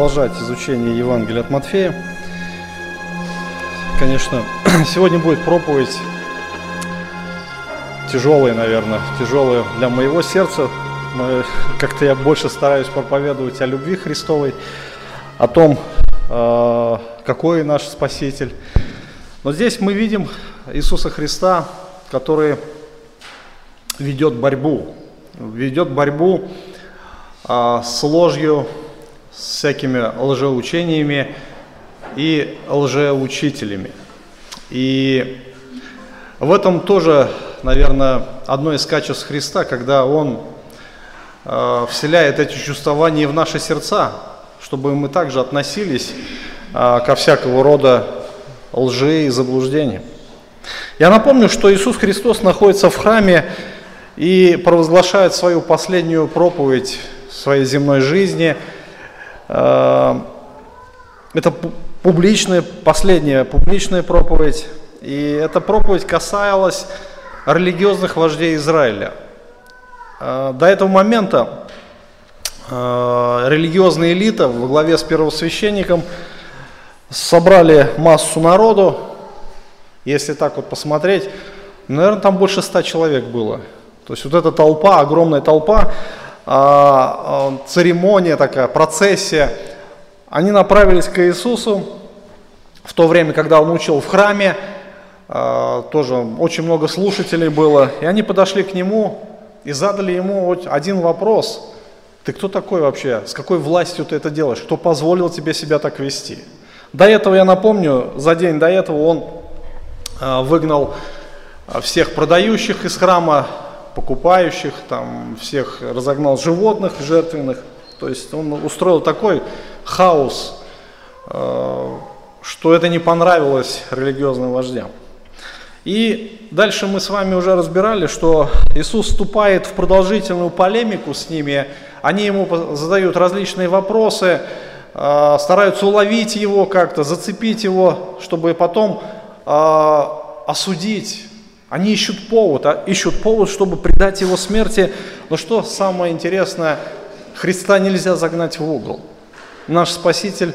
продолжать изучение Евангелия от Матфея. Конечно, сегодня будет проповедь тяжелая, наверное, тяжелая для моего сердца. Как-то я больше стараюсь проповедовать о любви Христовой, о том, э, какой наш Спаситель. Но здесь мы видим Иисуса Христа, который ведет борьбу, ведет борьбу а, с ложью, с всякими лжеучениями и лжеучителями. И в этом тоже, наверное, одно из качеств Христа, когда Он э, вселяет эти чувствования в наши сердца, чтобы мы также относились э, ко всякого рода лжи и заблуждениям. Я напомню, что Иисус Христос находится в храме и провозглашает свою последнюю проповедь своей земной жизни. Э, это публичная, последняя публичная проповедь. И эта проповедь касалась религиозных вождей Израиля. Э, до этого момента э, религиозная элита во главе с первосвященником собрали массу народу. Если так вот посмотреть, наверное, там больше ста человек было. То есть вот эта толпа, огромная толпа, церемония такая, процессия, они направились к Иисусу в то время, когда он учил в храме, а, тоже очень много слушателей было, и они подошли к нему и задали ему один вопрос. Ты кто такой вообще? С какой властью ты это делаешь? Кто позволил тебе себя так вести? До этого, я напомню, за день до этого он выгнал всех продающих из храма, покупающих, там, всех разогнал животных жертвенных. То есть он устроил такой хаос, э, что это не понравилось религиозным вождям. И дальше мы с вами уже разбирали, что Иисус вступает в продолжительную полемику с ними, они ему задают различные вопросы, э, стараются уловить его как-то, зацепить его, чтобы потом э, осудить, они ищут повод, а ищут повод, чтобы предать его смерти. Но что самое интересное, Христа нельзя загнать в угол. Наш Спаситель,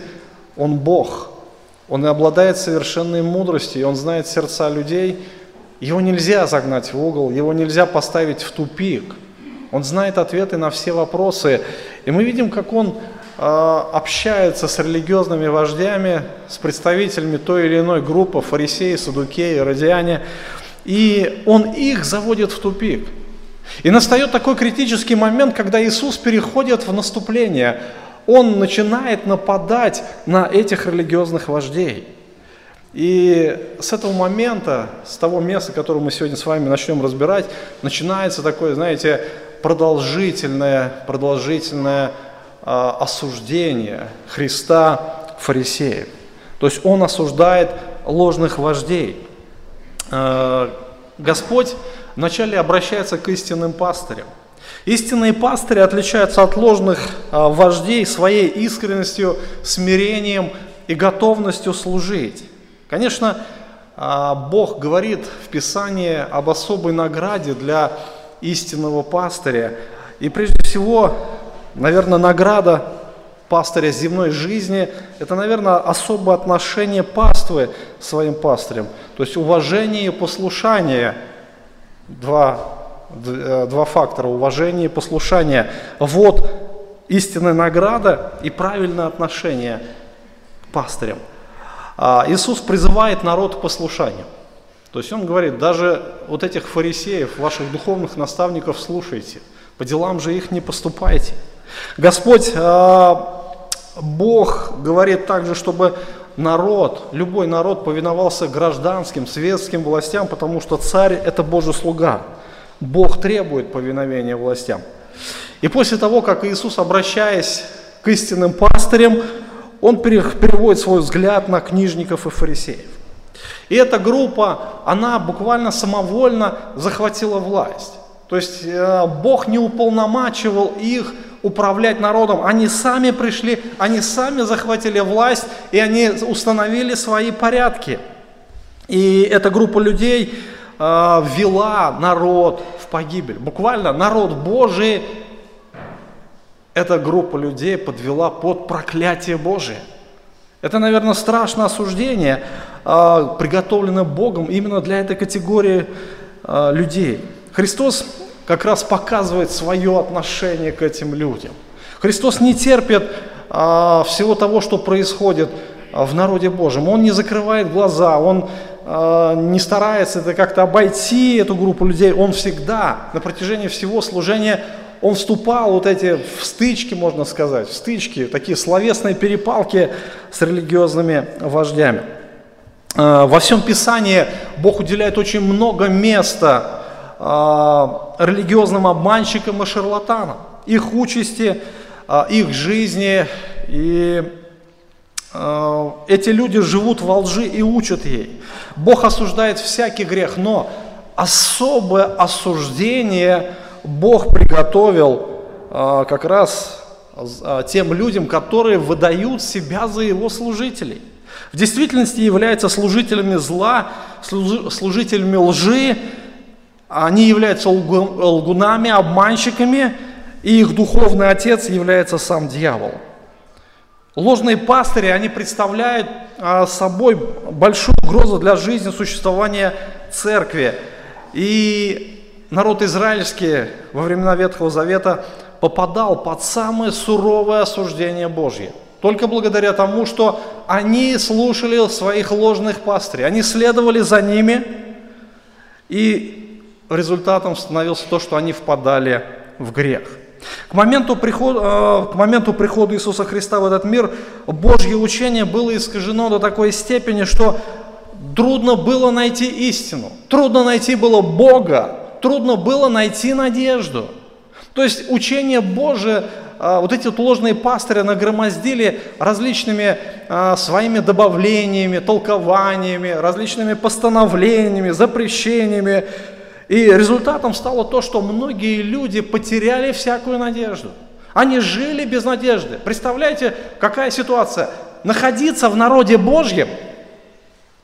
Он Бог, Он обладает совершенной мудростью, Он знает сердца людей. Его нельзя загнать в угол, его нельзя поставить в тупик. Он знает ответы на все вопросы. И мы видим, как он э, общается с религиозными вождями, с представителями той или иной группы, фарисеи, садукеи, радиане. И он их заводит в тупик. И настает такой критический момент, когда Иисус переходит в наступление. Он начинает нападать на этих религиозных вождей. И с этого момента, с того места, которое мы сегодня с вами начнем разбирать, начинается такое, знаете, продолжительное, продолжительное э, осуждение Христа фарисеев. То есть он осуждает ложных вождей. Э, Господь вначале обращается к истинным пастырям. Истинные пастыри отличаются от ложных э, вождей своей искренностью, смирением и готовностью служить. Конечно, э, Бог говорит в Писании об особой награде для истинного пастыря. И прежде всего, наверное, награда пастыря земной жизни, это, наверное, особое отношение паствы своим пастырям, то есть уважение и послушание, два, э, два фактора, уважение и послушание. Вот истинная награда и правильное отношение к пастырям. А Иисус призывает народ к послушанию. То есть Он говорит, даже вот этих фарисеев, ваших духовных наставников слушайте, по делам же их не поступайте. Господь а, Бог говорит также, чтобы народ, любой народ повиновался гражданским, светским властям, потому что царь – это Божий слуга. Бог требует повиновения властям. И после того, как Иисус, обращаясь к истинным пастырям, он переводит свой взгляд на книжников и фарисеев. И эта группа, она буквально самовольно захватила власть. То есть э, Бог не уполномачивал их управлять народом. Они сами пришли, они сами захватили власть, и они установили свои порядки. И эта группа людей э, вела народ в погибель. Буквально народ Божий эта группа людей подвела под проклятие Божие. Это, наверное, страшное осуждение, а, приготовленное Богом именно для этой категории а, людей. Христос как раз показывает свое отношение к этим людям. Христос не терпит а, всего того, что происходит в народе Божьем. Он не закрывает глаза, он не старается это как-то обойти эту группу людей. Он всегда на протяжении всего служения он вступал вот эти в стычки, можно сказать, в стычки, такие словесные перепалки с религиозными вождями. А, во всем Писании Бог уделяет очень много места а, религиозным обманщикам и шарлатанам, их участи, а, их жизни. И эти люди живут во лжи и учат ей. Бог осуждает всякий грех, но особое осуждение – Бог приготовил а, как раз а, тем людям, которые выдают себя за его служителей. В действительности являются служителями зла, служителями лжи, они являются лгунами, обманщиками, и их духовный отец является сам дьявол. Ложные пастыри, они представляют а, собой большую угрозу для жизни, существования церкви. И народ израильский во времена Ветхого Завета попадал под самое суровое осуждение Божье. Только благодаря тому, что они слушали своих ложных пастырей, они следовали за ними, и результатом становилось то, что они впадали в грех. К моменту, прихода, э, к моменту прихода Иисуса Христа в этот мир Божье учение было искажено до такой степени, что трудно было найти истину, трудно найти было Бога, трудно было найти надежду. То есть учение Божие, а, вот эти вот ложные пастыри нагромоздили различными а, своими добавлениями, толкованиями, различными постановлениями, запрещениями. И результатом стало то, что многие люди потеряли всякую надежду. Они жили без надежды. Представляете, какая ситуация? Находиться в народе Божьем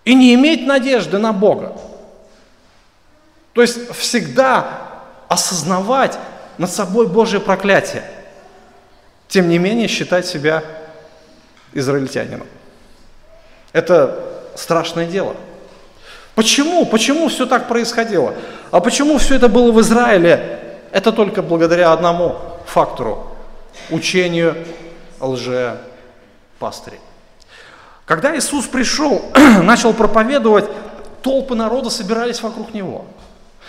и не иметь надежды на Бога. То есть всегда осознавать над собой Божье проклятие. Тем не менее считать себя израильтянином. Это страшное дело. Почему? Почему все так происходило? А почему все это было в Израиле? Это только благодаря одному фактору – учению лже-пастырей. Когда Иисус пришел, начал проповедовать, толпы народа собирались вокруг Него –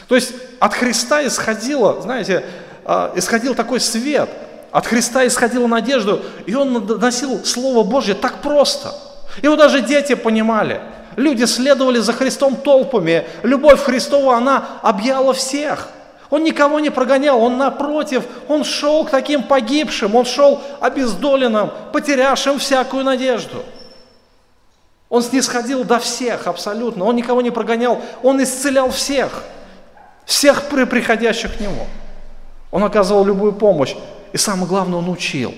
то есть от Христа исходило, знаете, а, исходил такой свет, от Христа исходила надежда, и он носил Слово Божье так просто. Его даже дети понимали. Люди следовали за Христом толпами. Любовь Христова, она объяла всех. Он никого не прогонял, он напротив, он шел к таким погибшим, он шел обездоленным, потерявшим всякую надежду. Он снисходил до всех абсолютно, он никого не прогонял, он исцелял всех всех приходящих к Нему. Он оказывал любую помощь. И самое главное, Он учил.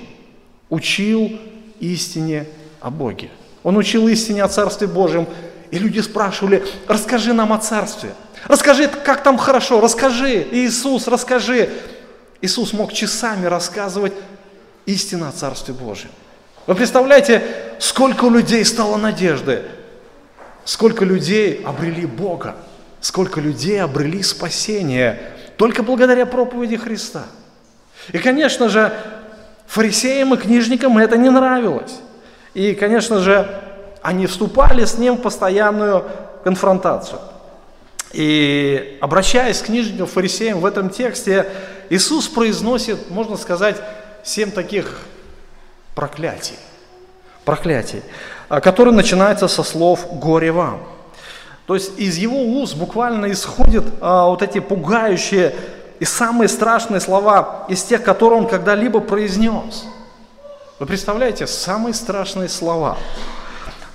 Учил истине о Боге. Он учил истине о Царстве Божьем. И люди спрашивали, расскажи нам о Царстве. Расскажи, как там хорошо, расскажи, Иисус, расскажи. Иисус мог часами рассказывать истину о Царстве Божьем. Вы представляете, сколько у людей стало надежды, сколько людей обрели Бога сколько людей обрели спасение только благодаря проповеди Христа. И, конечно же, фарисеям и книжникам это не нравилось. И, конечно же, они вступали с ним в постоянную конфронтацию. И обращаясь к книжникам, фарисеям в этом тексте, Иисус произносит, можно сказать, семь таких проклятий. Проклятий, которые начинаются со слов «горе вам». То есть из его уст буквально исходят а, вот эти пугающие и самые страшные слова из тех, которые он когда-либо произнес. Вы представляете, самые страшные слова.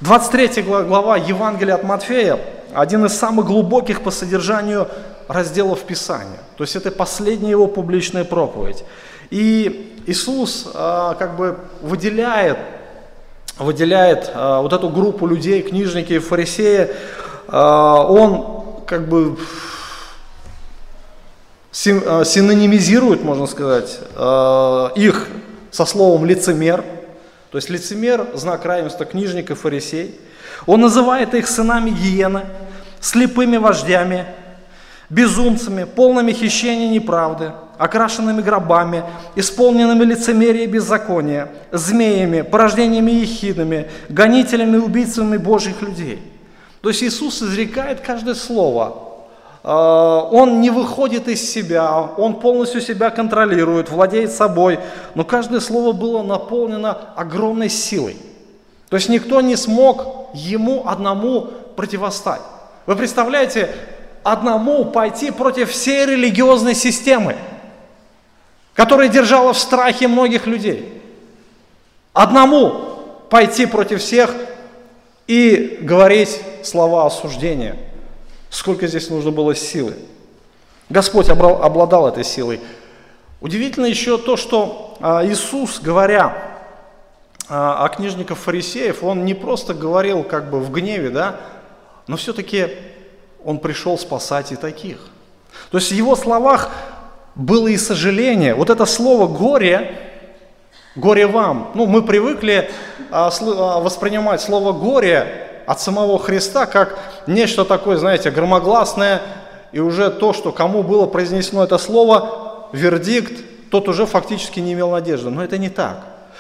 23 глава Евангелия от Матфея, один из самых глубоких по содержанию разделов Писания. То есть это последняя его публичная проповедь. И Иисус а, как бы выделяет, выделяет а, вот эту группу людей, книжники фарисеи, а, он как бы а, синонимизирует, можно сказать, а, их со словом лицемер. То есть лицемер – знак равенства книжник и фарисей. Он называет их сынами гиены, слепыми вождями, безумцами, полными хищения неправды, окрашенными гробами, исполненными лицемерия и беззакония, змеями, порождениями ехидными, гонителями и убийцами Божьих людей. То есть Иисус изрекает каждое слово. А, он не выходит из себя, он полностью себя контролирует, владеет собой, но каждое слово было наполнено огромной силой. То есть никто не смог ему одному противостать. Вы представляете, одному пойти против всей религиозной системы, которая держала в страхе многих людей. Одному пойти против всех и говорить слова осуждения. Сколько здесь нужно было силы. Господь обладал этой силой. Удивительно еще то, что а, Иисус, говоря а, о книжниках фарисеев, он не просто говорил как бы в гневе, да, но все-таки он пришел спасать и таких. То есть в его словах было и сожаление. Вот это слово «горе», «горе вам», ну мы привыкли а, воспринимать слово «горе» от самого Христа как нечто такое, знаете, громогласное, и уже то, что кому было произнесено это слово, вердикт, тот уже фактически не имел надежды. Но это не так.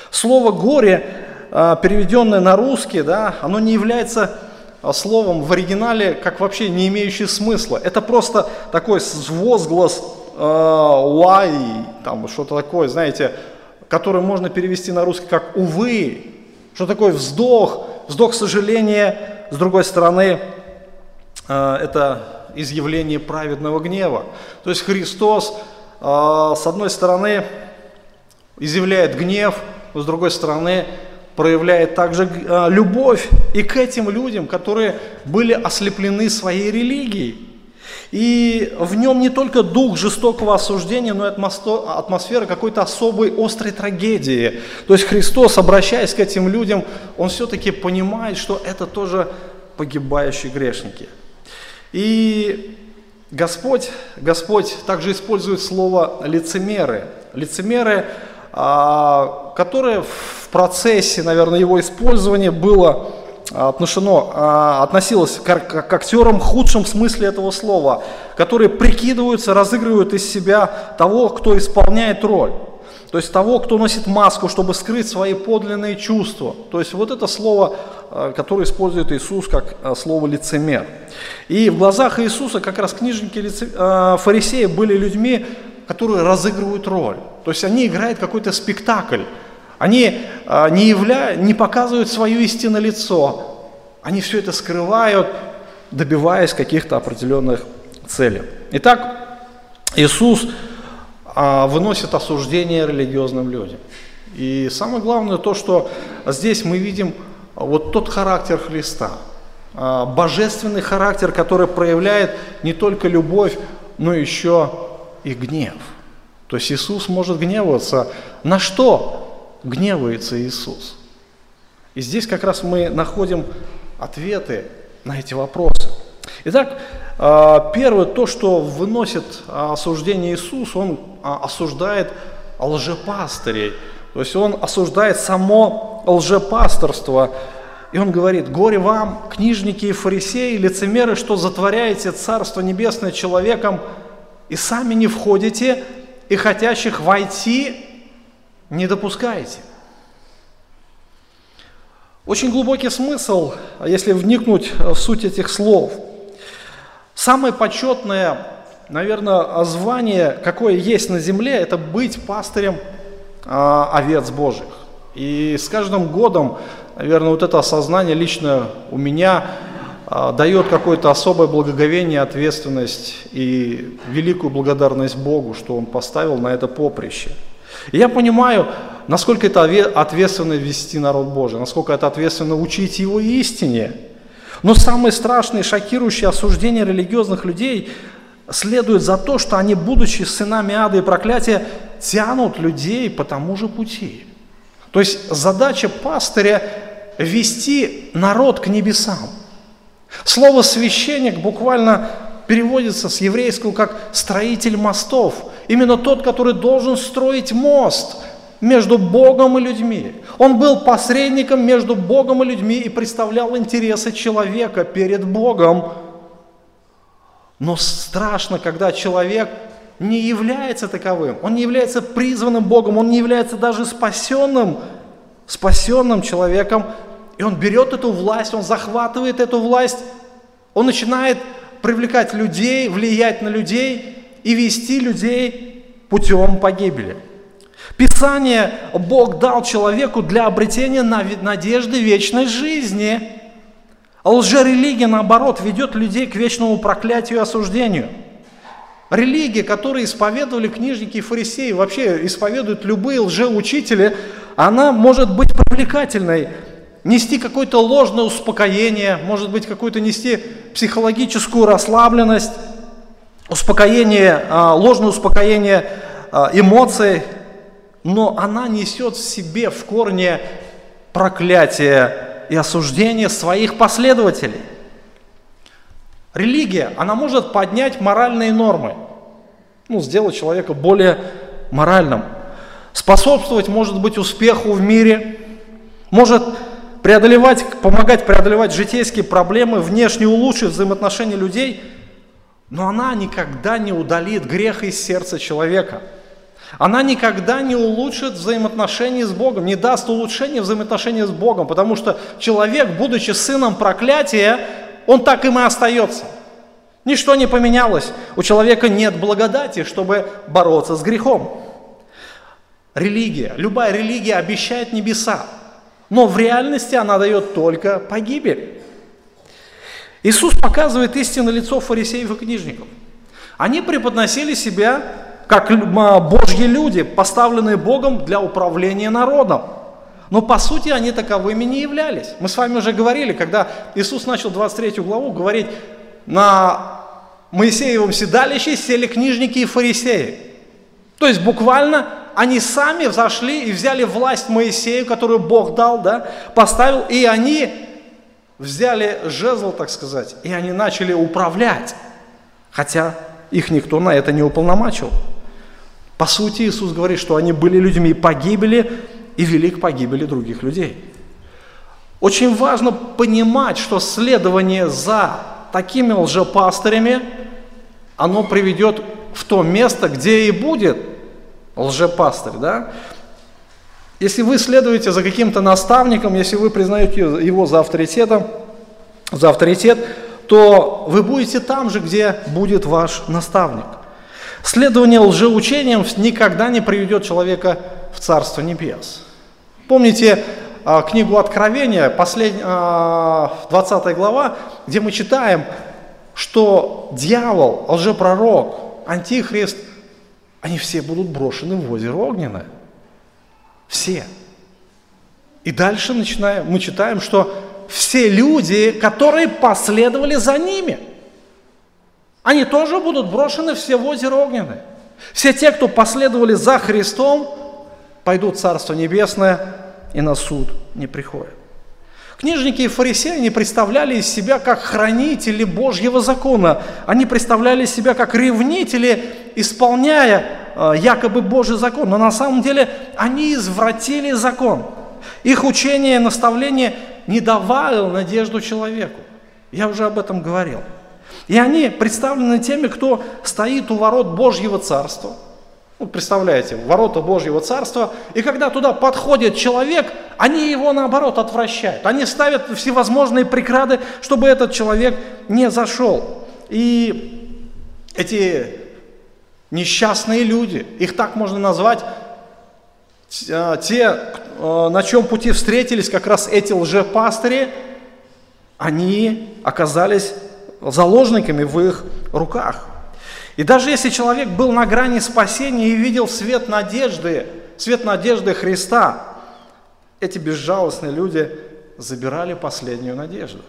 Слово «горе», а, переведенное на русский, да, оно не является а, словом в оригинале, как вообще не имеющий смысла. Это просто такой возглас «why», там что-то такое, знаете, который можно перевести на русский как «увы», что такое вздох, вздох сожаления, с другой стороны, а, это изъявление праведного гнева. То есть Христос, а, с одной стороны, изъявляет гнев, с другой стороны, проявляет также а, любовь и к этим людям, которые были ослеплены своей религией. И в нем не только дух жестокого осуждения, но и атмосфера какой-то особой острой трагедии. То есть Христос, обращаясь к этим людям, он все-таки понимает, что это тоже погибающие грешники. И Господь, Господь также использует слово лицемеры. Лицемеры, а, которые в процессе, наверное, его использования было отношено, а, относилось к, к актерам в худшем смысле этого слова, которые прикидываются, разыгрывают из себя того, кто исполняет роль. То есть того, кто носит маску, чтобы скрыть свои подлинные чувства. То есть вот это слово, а, которое использует Иисус как а, слово лицемер. И в глазах Иисуса как раз книжники фарисеи были людьми, которые разыгрывают роль. То есть они играют какой-то спектакль. Они а, не, явля... не показывают свое истинное лицо. Они все это скрывают, добиваясь каких-то определенных целей. Итак, Иисус а, выносит осуждение религиозным людям. И самое главное то, что здесь мы видим вот тот характер Христа, а, божественный характер, который проявляет не только любовь, но еще и гнев. То есть Иисус может гневаться на что? Гневается Иисус? И здесь как раз мы находим ответы на эти вопросы. Итак, а, первое, то, что выносит осуждение Иисус, он а, осуждает лжепастырей. То есть он осуждает само лжепасторство. И он говорит, горе вам, книжники и фарисеи, лицемеры, что затворяете Царство Небесное человеком и сами не входите, и хотящих войти не допускаете. Очень глубокий смысл, если вникнуть в суть этих слов. Самое почетное, наверное, звание, какое есть на земле, это быть пастырем а, овец Божьих. И с каждым годом, наверное, вот это осознание лично у меня а, дает какое-то особое благоговение, ответственность и великую благодарность Богу, что Он поставил на это поприще – и я понимаю, насколько это ответственно вести народ Божий, насколько это ответственно учить его истине. Но самое страшное, шокирующее осуждение религиозных людей следует за то, что они, будучи сынами ада и проклятия, тянут людей по тому же пути. То есть задача пастыря – вести народ к небесам. Слово «священник» буквально переводится с еврейского как «строитель мостов». Именно тот, который должен строить мост между Богом и людьми. Он был посредником между Богом и людьми и представлял интересы человека перед Богом. Но страшно, когда человек не является таковым, он не является призванным Богом, он не является даже спасенным, спасенным человеком, и он берет эту власть, он захватывает эту власть, он начинает привлекать людей, влиять на людей и вести людей путем погибели. Писание Бог дал человеку для обретения надежды вечной жизни. Лжерелигия, наоборот, ведет людей к вечному проклятию и осуждению. Религия, которую исповедовали книжники и фарисеи, вообще исповедуют любые лжеучители, она может быть привлекательной, нести какое-то ложное успокоение, может быть, какую-то нести психологическую расслабленность, успокоение, а, ложное успокоение а, эмоций, но она несет в себе в корне проклятие и осуждение своих последователей. Религия, она может поднять моральные нормы, ну, сделать человека более моральным, способствовать, может быть, успеху в мире, может преодолевать, помогать преодолевать житейские проблемы, внешне улучшить взаимоотношения людей, но она никогда не удалит грех из сердца человека – она никогда не улучшит взаимоотношения с Богом, не даст улучшения взаимоотношений с Богом, потому что человек, будучи сыном проклятия, он так им и остается. Ничто не поменялось. У человека нет благодати, чтобы бороться с грехом. Религия, любая религия обещает небеса, но в реальности она дает только погибель. Иисус показывает истинное лицо фарисеев и книжников. Они преподносили себя как Божьи люди, поставленные Богом для управления народом. Но по сути они таковыми не являлись. Мы с вами уже говорили, когда Иисус начал 23 главу говорить, на Моисеевом седалище сели книжники и фарисеи. То есть буквально они сами взошли и взяли власть Моисею, которую Бог дал, да, поставил, и они взяли жезл, так сказать, и они начали управлять, хотя их никто на это не уполномачивал. По сути, Иисус говорит, что они были людьми погибели и вели к погибели других людей. Очень важно понимать, что следование за такими лжепастырями, оно приведет в то место, где и будет лжепастырь. Да? Если вы следуете за каким-то наставником, если вы признаете его за авторитетом, за авторитет, то вы будете там же, где будет ваш наставник. Следование лжеучениям никогда не приведет человека в Царство Небес. Помните а, книгу Откровения, послед... 20 а, глава, где мы читаем, что дьявол, лжепророк, антихрист, они все будут брошены в озеро огненное. Все. И дальше начинаем, мы читаем, что все люди, которые последовали за ними – они тоже будут брошены все в озеро огненное. Все те, кто последовали за Христом, пойдут в Царство Небесное и на суд не приходят. Книжники и фарисеи не представляли из себя как хранители Божьего закона. Они представляли себя как ревнители, исполняя э, якобы Божий закон. Но на самом деле они извратили закон. Их учение и наставление не давало надежду человеку. Я уже об этом говорил. И они представлены теми, кто стоит у ворот Божьего Царства. Ну, представляете, ворота Божьего Царства, и когда туда подходит человек, они его наоборот отвращают. Они ставят всевозможные преграды, чтобы этот человек не зашел. И эти несчастные люди, их так можно назвать, а, те, а, на чем пути встретились как раз эти лжепастыри, они оказались заложниками в их руках. И даже если человек был на грани спасения и видел свет надежды, свет надежды Христа, эти безжалостные люди забирали последнюю надежду.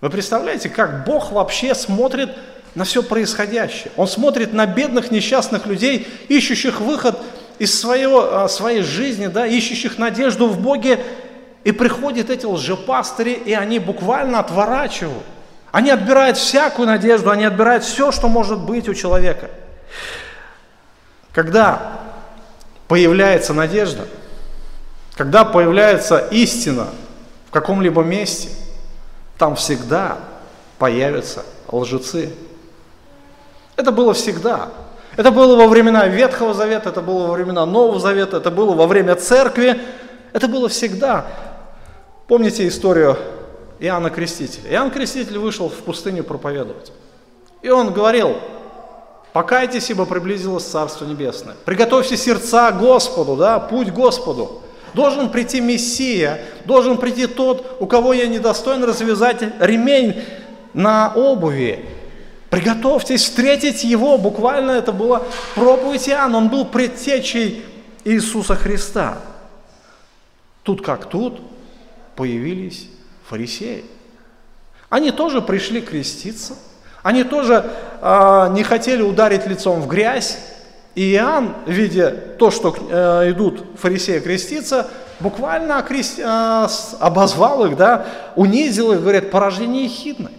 Вы представляете, как Бог вообще смотрит на все происходящее? Он смотрит на бедных, несчастных людей, ищущих выход из своего, а, своей жизни, да, ищущих надежду в Боге, и приходят эти лжепастыри, и они буквально отворачивают. Они отбирают всякую надежду, они отбирают все, что может быть у человека. Когда появляется надежда, когда появляется истина в каком-либо месте, там всегда появятся лжецы. Это было всегда. Это было во времена Ветхого Завета, это было во времена Нового Завета, это было во время церкви, это было всегда. Помните историю Иоанна Крестителя? Иоанн Креститель вышел в пустыню проповедовать. И он говорил, покайтесь, ибо приблизилось Царство Небесное. Приготовьте сердца Господу, да, путь Господу. Должен прийти Мессия, должен прийти тот, у кого я недостоин развязать ремень на обуви. Приготовьтесь встретить Его. Буквально это была проповедь Иоанна. Он был предтечей Иисуса Христа. Тут как тут появились фарисеи. Они тоже пришли креститься. Они тоже э, не хотели ударить лицом в грязь. И Иоанн, видя то, что э, идут фарисеи креститься, буквально окрест, э, обозвал их, да, унизил их, говорит, порождение ехидное.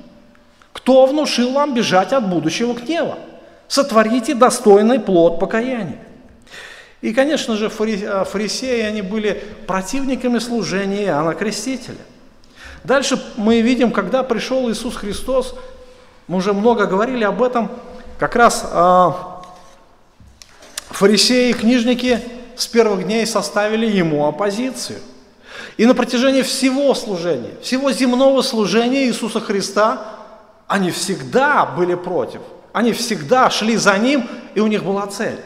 Кто внушил вам бежать от будущего гнева? Сотворите достойный плод покаяния. И, конечно же, э, фарисеи, они были противниками служения Иоанна Крестителя. Дальше мы видим, когда пришел Иисус Христос, мы уже много говорили об этом, как раз э, фарисеи и книжники с первых дней составили ему оппозицию. И на протяжении всего служения, всего земного служения Иисуса Христа, они всегда были против. Они всегда шли за ним, и у них была цель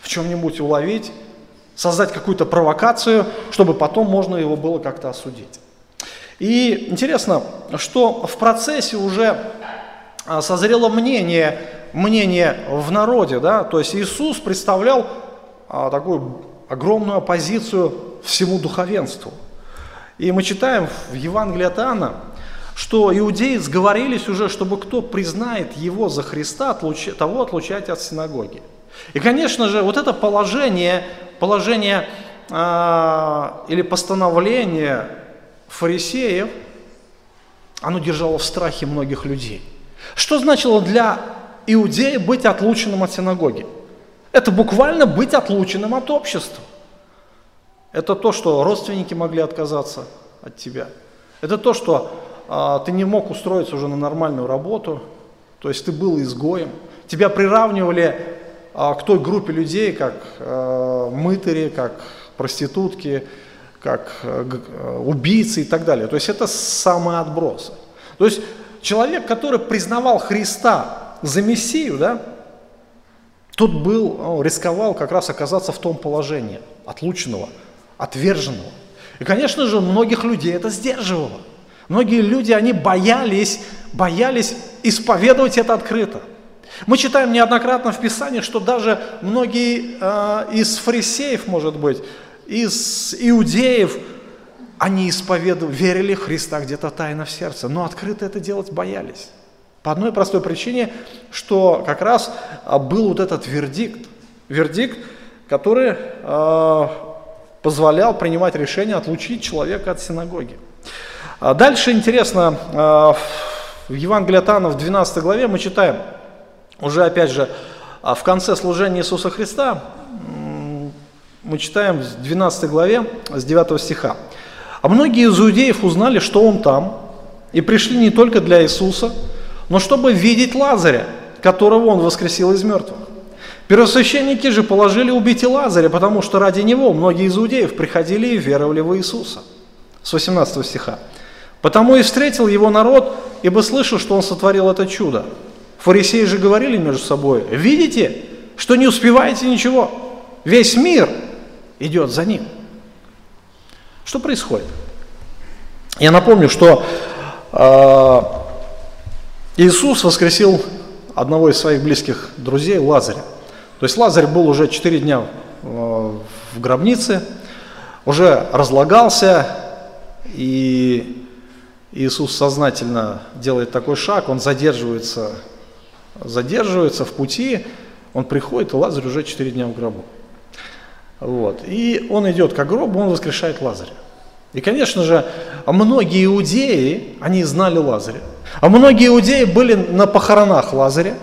в чем-нибудь уловить, создать какую-то провокацию, чтобы потом можно его было как-то осудить. И интересно, что в процессе уже а, созрело мнение, мнение в народе, да, то есть Иисус представлял а, такую огромную оппозицию всему духовенству. И мы читаем в Евангелии от Иоанна, что иудеи сговорились уже, чтобы кто признает его за Христа, того отлучать от синагоги. И, конечно же, вот это положение, положение э, или постановление фарисеев, оно держало в страхе многих людей. Что значило для иудея быть отлученным от синагоги? Это буквально быть отлученным от общества. Это то, что родственники могли отказаться от тебя. Это то, что ты не мог устроиться уже на нормальную работу, то есть ты был изгоем. Тебя приравнивали а, к той группе людей, как э, мытари, как проститутки, как убийцы и так далее. То есть это самоотбросы. То есть человек, который признавал Христа за Мессию, да, тот был, рисковал как раз оказаться в том положении, отлученного, отверженного. И, конечно же, многих людей это сдерживало. Многие люди, они боялись, боялись исповедовать это открыто. Мы читаем неоднократно в Писании, что даже многие э, из фарисеев, может быть, из иудеев, они исповедовали, верили в Христа где-то тайно в сердце, но открыто это делать боялись. По одной простой причине, что как раз а, был вот этот вердикт, вердикт, который э, позволял принимать решение отлучить человека от синагоги. А дальше интересно, э, в Евангелии от Анна в 12 главе мы читаем – уже опять же а в конце служения Иисуса Христа мы читаем в 12 главе с 9 стиха. «А многие из иудеев узнали, что он там, и пришли не только для Иисуса, но чтобы видеть Лазаря, которого он воскресил из мертвых. Первосвященники же положили убить и Лазаря, потому что ради него многие из иудеев приходили и веровали в Иисуса». С 18 стиха. «Потому и встретил его народ, ибо слышал, что он сотворил это чудо. Фарисеи же говорили между собой, видите, что не успеваете ничего, весь мир идет за ним. Что происходит? Я напомню, что э, Иисус воскресил одного из своих близких друзей, Лазаря. То есть Лазарь был уже четыре дня э, в гробнице, уже разлагался, и Иисус сознательно делает такой шаг, он задерживается задерживается в пути, он приходит, и Лазарь уже 4 дня в гробу. Вот. И он идет к гробу, он воскрешает Лазаря. И, конечно же, многие иудеи, они знали Лазаря. А многие иудеи были на похоронах Лазаря.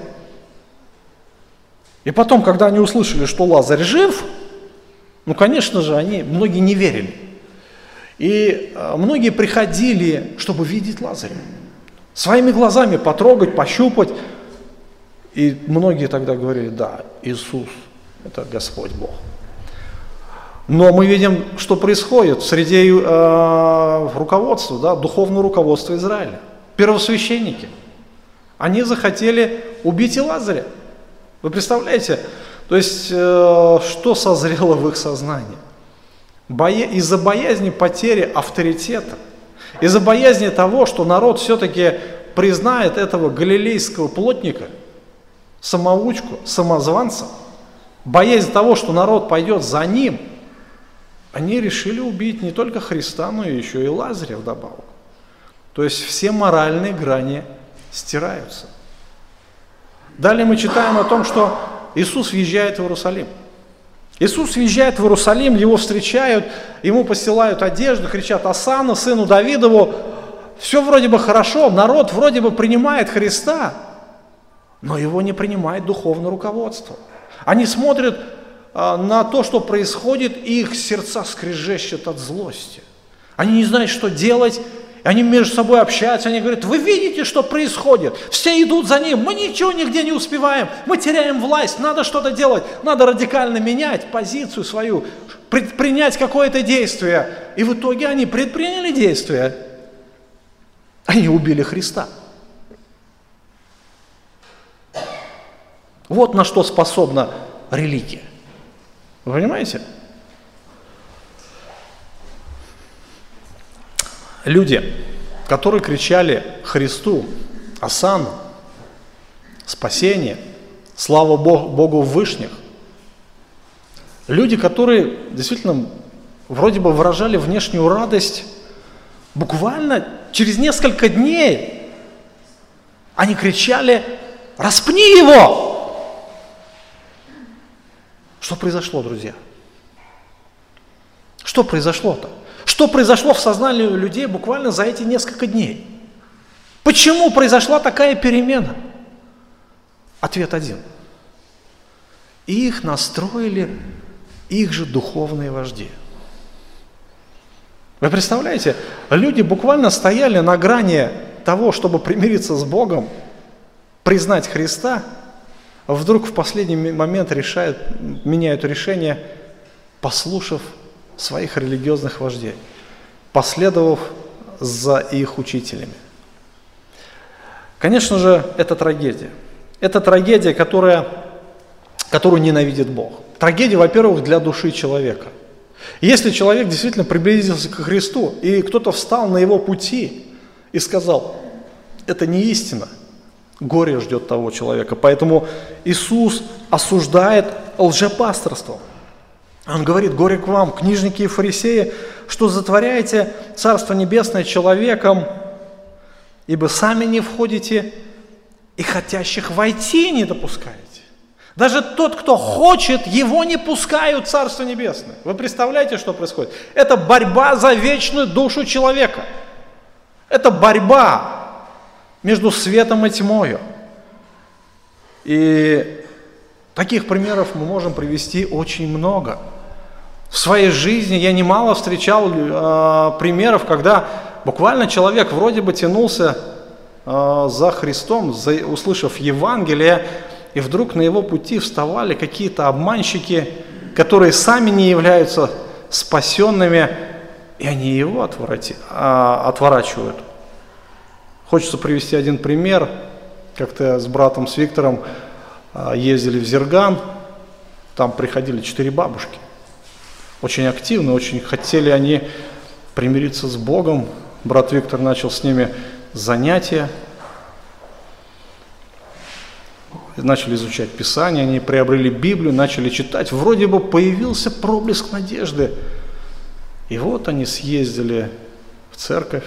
И потом, когда они услышали, что Лазарь жив, Ну, конечно же, они, многие не верили. И э, многие приходили, чтобы видеть Лазаря. Своими глазами потрогать, пощупать. И многие тогда говорили, да, Иисус – это Господь Бог. Но мы видим, что происходит среди э, руководства, да, духовного руководства Израиля. Первосвященники. Они захотели убить и Лазаря. Вы представляете? То есть, э, что созрело в их сознании? Бое... Из-за боязни потери авторитета, из-за боязни того, что народ все-таки признает этого галилейского плотника, самоучку, самозванца, боязнь того, что народ пойдет за ним, они решили убить не только Христа, но еще и Лазаря вдобавок. То есть все моральные грани стираются. Далее мы читаем о том, что Иисус въезжает в Иерусалим. Иисус въезжает в Иерусалим, его встречают, ему посылают одежду, кричат «Асана, сыну Давидову». Все вроде бы хорошо, народ вроде бы принимает Христа, но его не принимает духовное руководство. Они смотрят а, на то, что происходит, и их сердца скрежещут от злости. Они не знают, что делать, они между собой общаются, они говорят, вы видите, что происходит? Все идут за ним, мы ничего нигде не успеваем, мы теряем власть, надо что-то делать, надо радикально менять позицию свою, предпринять какое-то действие. И в итоге они предприняли действие. Они убили Христа. Вот на что способна религия. Вы понимаете? Люди, которые кричали Христу, Асану, спасение, слава Богу, в вышних, люди, которые действительно вроде бы выражали внешнюю радость, буквально через несколько дней они кричали «Распни его!» Что произошло, друзья? Что произошло-то? Что произошло в сознании людей буквально за эти несколько дней? Почему произошла такая перемена? Ответ один. Их настроили их же духовные вожди. Вы представляете, люди буквально стояли на грани того, чтобы примириться с Богом, признать Христа, вдруг в последний момент решают, меняют решение, послушав своих религиозных вождей, последовав за их учителями. Конечно же, это трагедия. Это трагедия, которая, которую ненавидит Бог. Трагедия, во-первых, для души человека. Если человек действительно приблизился к Христу, и кто-то встал на его пути и сказал, это не истина, горе ждет того человека. Поэтому Иисус осуждает лжепасторство – он говорит, горе к вам, книжники и фарисеи, что затворяете Царство Небесное человеком, ибо сами не входите и хотящих войти не допускаете. Даже тот, кто хочет, его не пускают в Царство Небесное. Вы представляете, что происходит? Это борьба за вечную душу человека. Это борьба между светом и тьмою. И таких примеров мы можем привести очень много – в своей жизни я немало встречал э, примеров, когда буквально человек вроде бы тянулся э, за Христом, за, услышав Евангелие, и вдруг на его пути вставали какие-то обманщики, которые сами не являются спасенными, и они его отворати, э, отворачивают. Хочется привести один пример. Как-то с братом, с Виктором э, ездили в Зерган, там приходили четыре бабушки – очень активны, очень хотели они примириться с Богом. Брат Виктор начал с ними занятия, начали изучать Писание, они приобрели Библию, начали читать. Вроде бы появился проблеск надежды. И вот они съездили в церковь,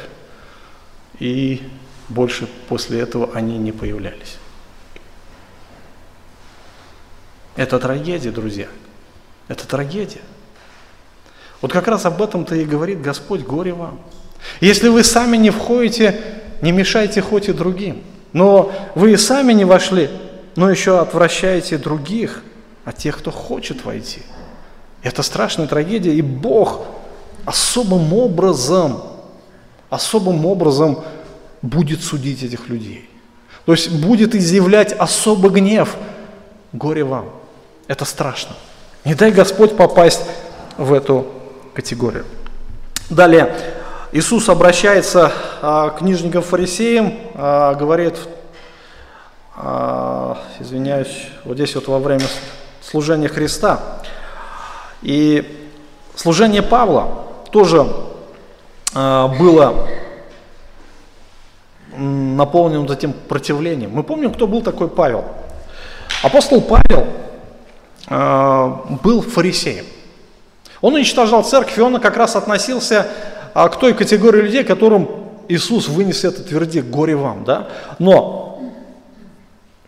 и больше после этого они не появлялись. Это трагедия, друзья. Это трагедия. Вот как раз об этом-то и говорит Господь, горе вам. Если вы сами не входите, не мешайте хоть и другим. Но вы и сами не вошли, но еще отвращаете других от тех, кто хочет войти. Это страшная трагедия, и Бог особым образом, особым образом будет судить этих людей. То есть будет изъявлять особый гнев. Горе вам. Это страшно. Не дай Господь попасть в эту категорию. Далее, Иисус обращается а, к книжникам фарисеям, а, говорит, а, извиняюсь, вот здесь вот во время служения Христа. И служение Павла тоже а, было наполнен вот этим противлением. Мы помним, кто был такой Павел. Апостол Павел э, был фарисеем. Он уничтожал церковь, и он как раз относился э, к той категории людей, которым Иисус вынес этот вердикт, горе вам. Да? Но,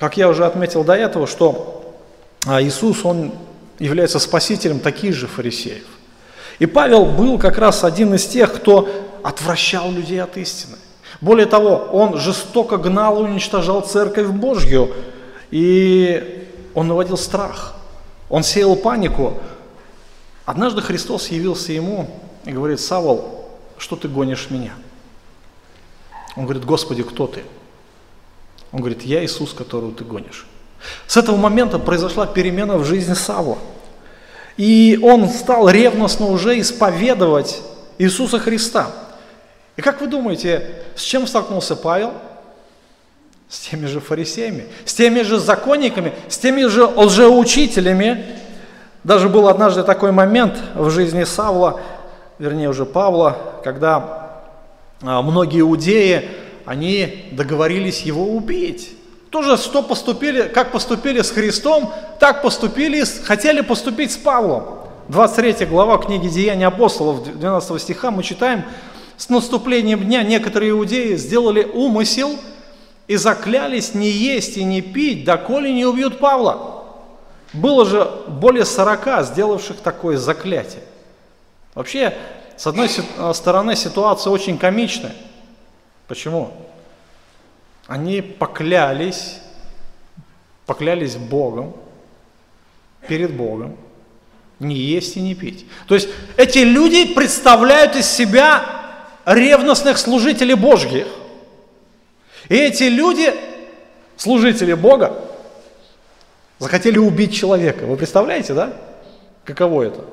как я уже отметил до этого, что э, Иисус, он является спасителем таких же фарисеев. И Павел был как раз один из тех, кто отвращал людей от истины. Более того, он жестоко гнал и уничтожал церковь Божью, и он наводил страх, он сеял панику. Однажды Христос явился ему и говорит, Савол, что ты гонишь меня? Он говорит, Господи, кто ты? Он говорит, я Иисус, которого ты гонишь. С этого момента произошла перемена в жизни Савла. И он стал ревностно уже исповедовать Иисуса Христа. И как вы думаете, с чем столкнулся Павел? С теми же фарисеями, с теми же законниками, с теми же лжеучителями. Даже был однажды такой момент в жизни Савла, вернее уже Павла, когда а, многие иудеи, они договорились его убить. Тоже что поступили, как поступили с Христом, так поступили, хотели поступить с Павлом. 23 глава книги Деяния апостолов, 12 стиха мы читаем, с наступлением дня некоторые иудеи сделали умысел и заклялись не есть и не пить, доколе не убьют Павла. Было же более сорока сделавших такое заклятие. Вообще, с одной э, стороны, ситуация очень комичная. Почему? Они поклялись, поклялись Богом, перед Богом, не есть и не пить. То есть эти люди представляют из себя ревностных служителей Божьих. И эти люди, служители Бога, захотели убить человека. Вы представляете, да? Каково это?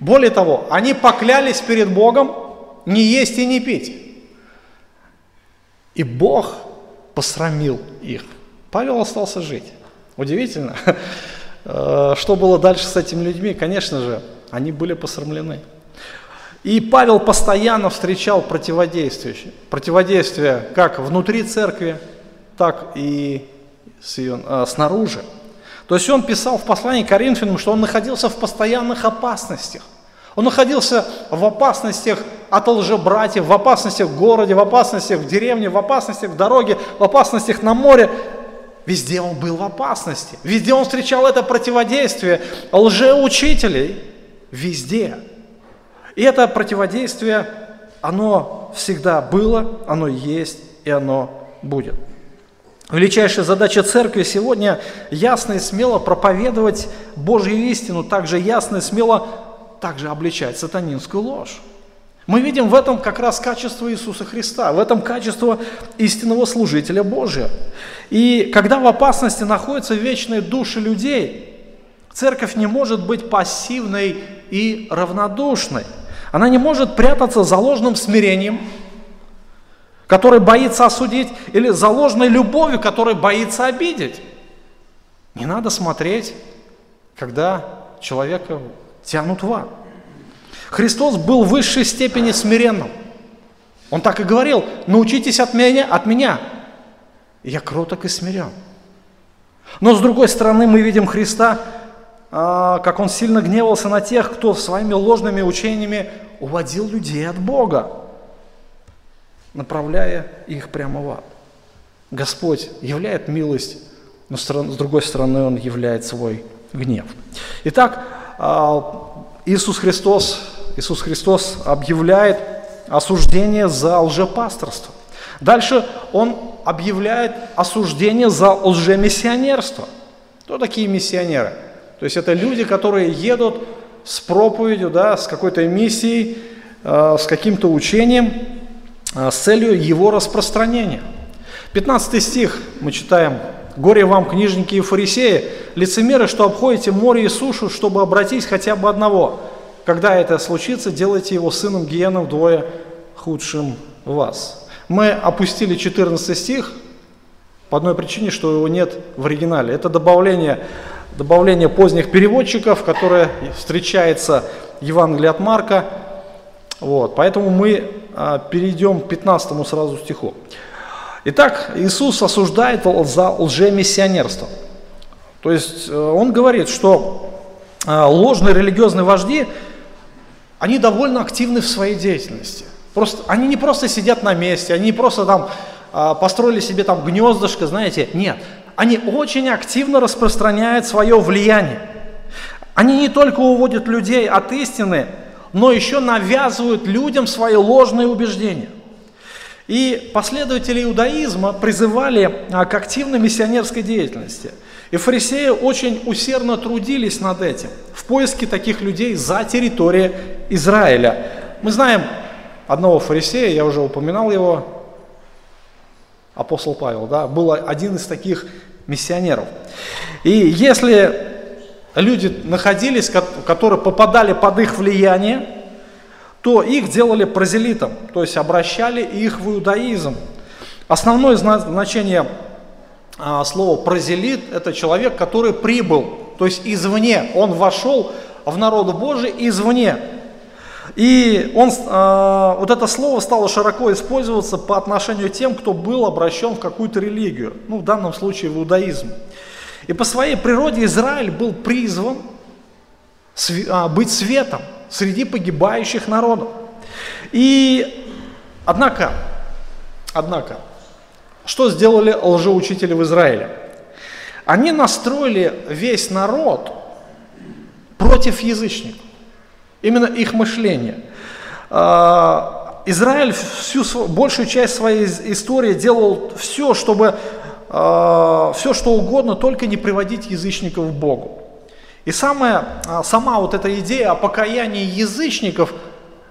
Более того, они поклялись перед Богом не есть и не пить. И Бог посрамил их. Павел остался жить. Удивительно. Э, что было дальше с этими людьми? Конечно же, они были посрамлены. И Павел постоянно встречал противодействие, противодействие как внутри церкви, так и снаружи. То есть он писал в послании к Коринфянам, что он находился в постоянных опасностях. Он находился в опасностях от лжебратьев, в опасностях в городе, в опасностях в деревне, в опасностях в дороге, в опасностях на море. Везде он был в опасности. Везде он встречал это противодействие лжеучителей. Везде. И это противодействие, оно всегда было, оно есть и оно будет. Величайшая задача церкви сегодня ясно и смело проповедовать Божью истину, также ясно и смело также обличать сатанинскую ложь. Мы видим в этом как раз качество Иисуса Христа, в этом качество истинного служителя Божия. И когда в опасности находятся вечные души людей, церковь не может быть пассивной и равнодушной – она не может прятаться за ложным смирением, который боится осудить, или за ложной любовью, которой боится обидеть. Не надо смотреть, когда человека тянут в ад. Христос был в высшей степени смиренным. Он так и говорил, научитесь от меня, от меня. Я кроток и смирен. Но с другой стороны мы видим Христа, а, как он сильно гневался на тех, кто своими ложными учениями уводил людей от Бога, направляя их прямо в ад. Господь являет милость, но с другой стороны Он являет свой гнев. Итак, а, Иисус Христос, Иисус Христос объявляет осуждение за лжепасторство. Дальше Он объявляет осуждение за лжемиссионерство. Кто такие миссионеры? То есть это люди, которые едут с проповедью, да, с какой-то миссией, э, с каким-то учением, с целью его распространения. 15 стих мы читаем. «Горе вам, книжники и фарисеи, лицемеры, что обходите море и сушу, чтобы обратить хотя бы одного. Когда это случится, делайте его сыном гиены вдвое худшим вас». Мы опустили 14 стих по одной причине, что его нет в оригинале. Это добавление, добавление поздних переводчиков, которое встречается в Евангелии от Марка. Вот, поэтому мы а, перейдем к 15 сразу стиху. Итак, Иисус осуждает за лжемиссионерство. То есть э, он говорит, что э, ложные религиозные вожди, они довольно активны в своей деятельности. Просто, они не просто сидят на месте, они не просто там э, построили себе там гнездышко, знаете, нет. Они очень активно распространяют свое влияние. Они не только уводят людей от истины, но еще навязывают людям свои ложные убеждения – и последователи иудаизма призывали а, к активной миссионерской деятельности. И фарисеи очень усердно трудились над этим, в поиске таких людей за территорией Израиля. Мы знаем одного фарисея, я уже упоминал его, апостол Павел, да, был один из таких миссионеров. И если люди находились, которые попадали под их влияние, то их делали прозелитом, то есть обращали их в иудаизм. Основное значение а, слова прозелит – это человек, который прибыл, то есть извне, он вошел в народ Божий извне. И он, э, вот это слово стало широко использоваться по отношению к тем, кто был обращен в какую-то религию, ну в данном случае в иудаизм. И по своей природе Израиль был призван быть светом, среди погибающих народов. И, однако, однако, что сделали лжеучители в Израиле? Они настроили весь народ против язычников. Именно их мышление. А, Израиль всю большую часть своей истории делал все, чтобы а, все что угодно, только не приводить язычников к Богу. И самая, а, сама вот эта идея о покаянии язычников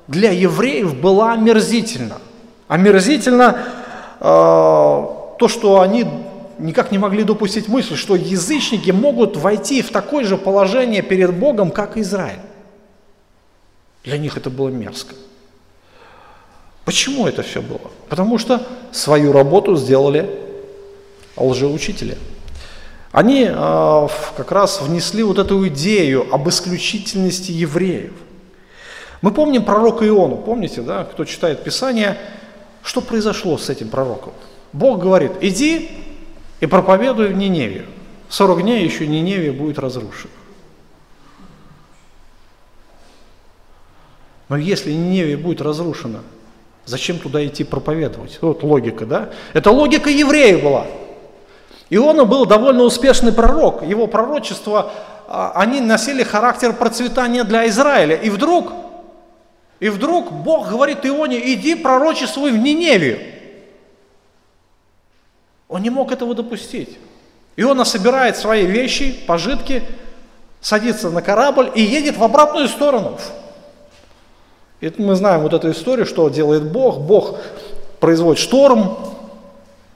для евреев была омерзительна. Омерзительно э, то, что они никак не могли допустить мысль, что язычники могут войти в такое же положение перед Богом, как Израиль. Для них это было мерзко. Почему это все было? Потому что свою работу сделали лжеучители. Они э, как раз внесли вот эту идею об исключительности евреев. Мы помним пророка Иону, помните, да, кто читает Писание, что произошло с этим пророком? Бог говорит, иди и проповедуй в Ниневию. 40 дней еще Ниневия будет разрушена. Но если Ниневия будет разрушена, зачем туда идти проповедовать? Вот логика, да? Это логика евреев была. Иона был довольно успешный пророк. Его пророчества, а, они носили характер процветания для Израиля. И вдруг, и вдруг Бог говорит Ионе, иди пророчествуй в Ниневию. Он не мог этого допустить. Иона собирает свои вещи, пожитки, садится на корабль и едет в обратную сторону. И мы знаем вот эту историю, что делает Бог. Бог производит шторм,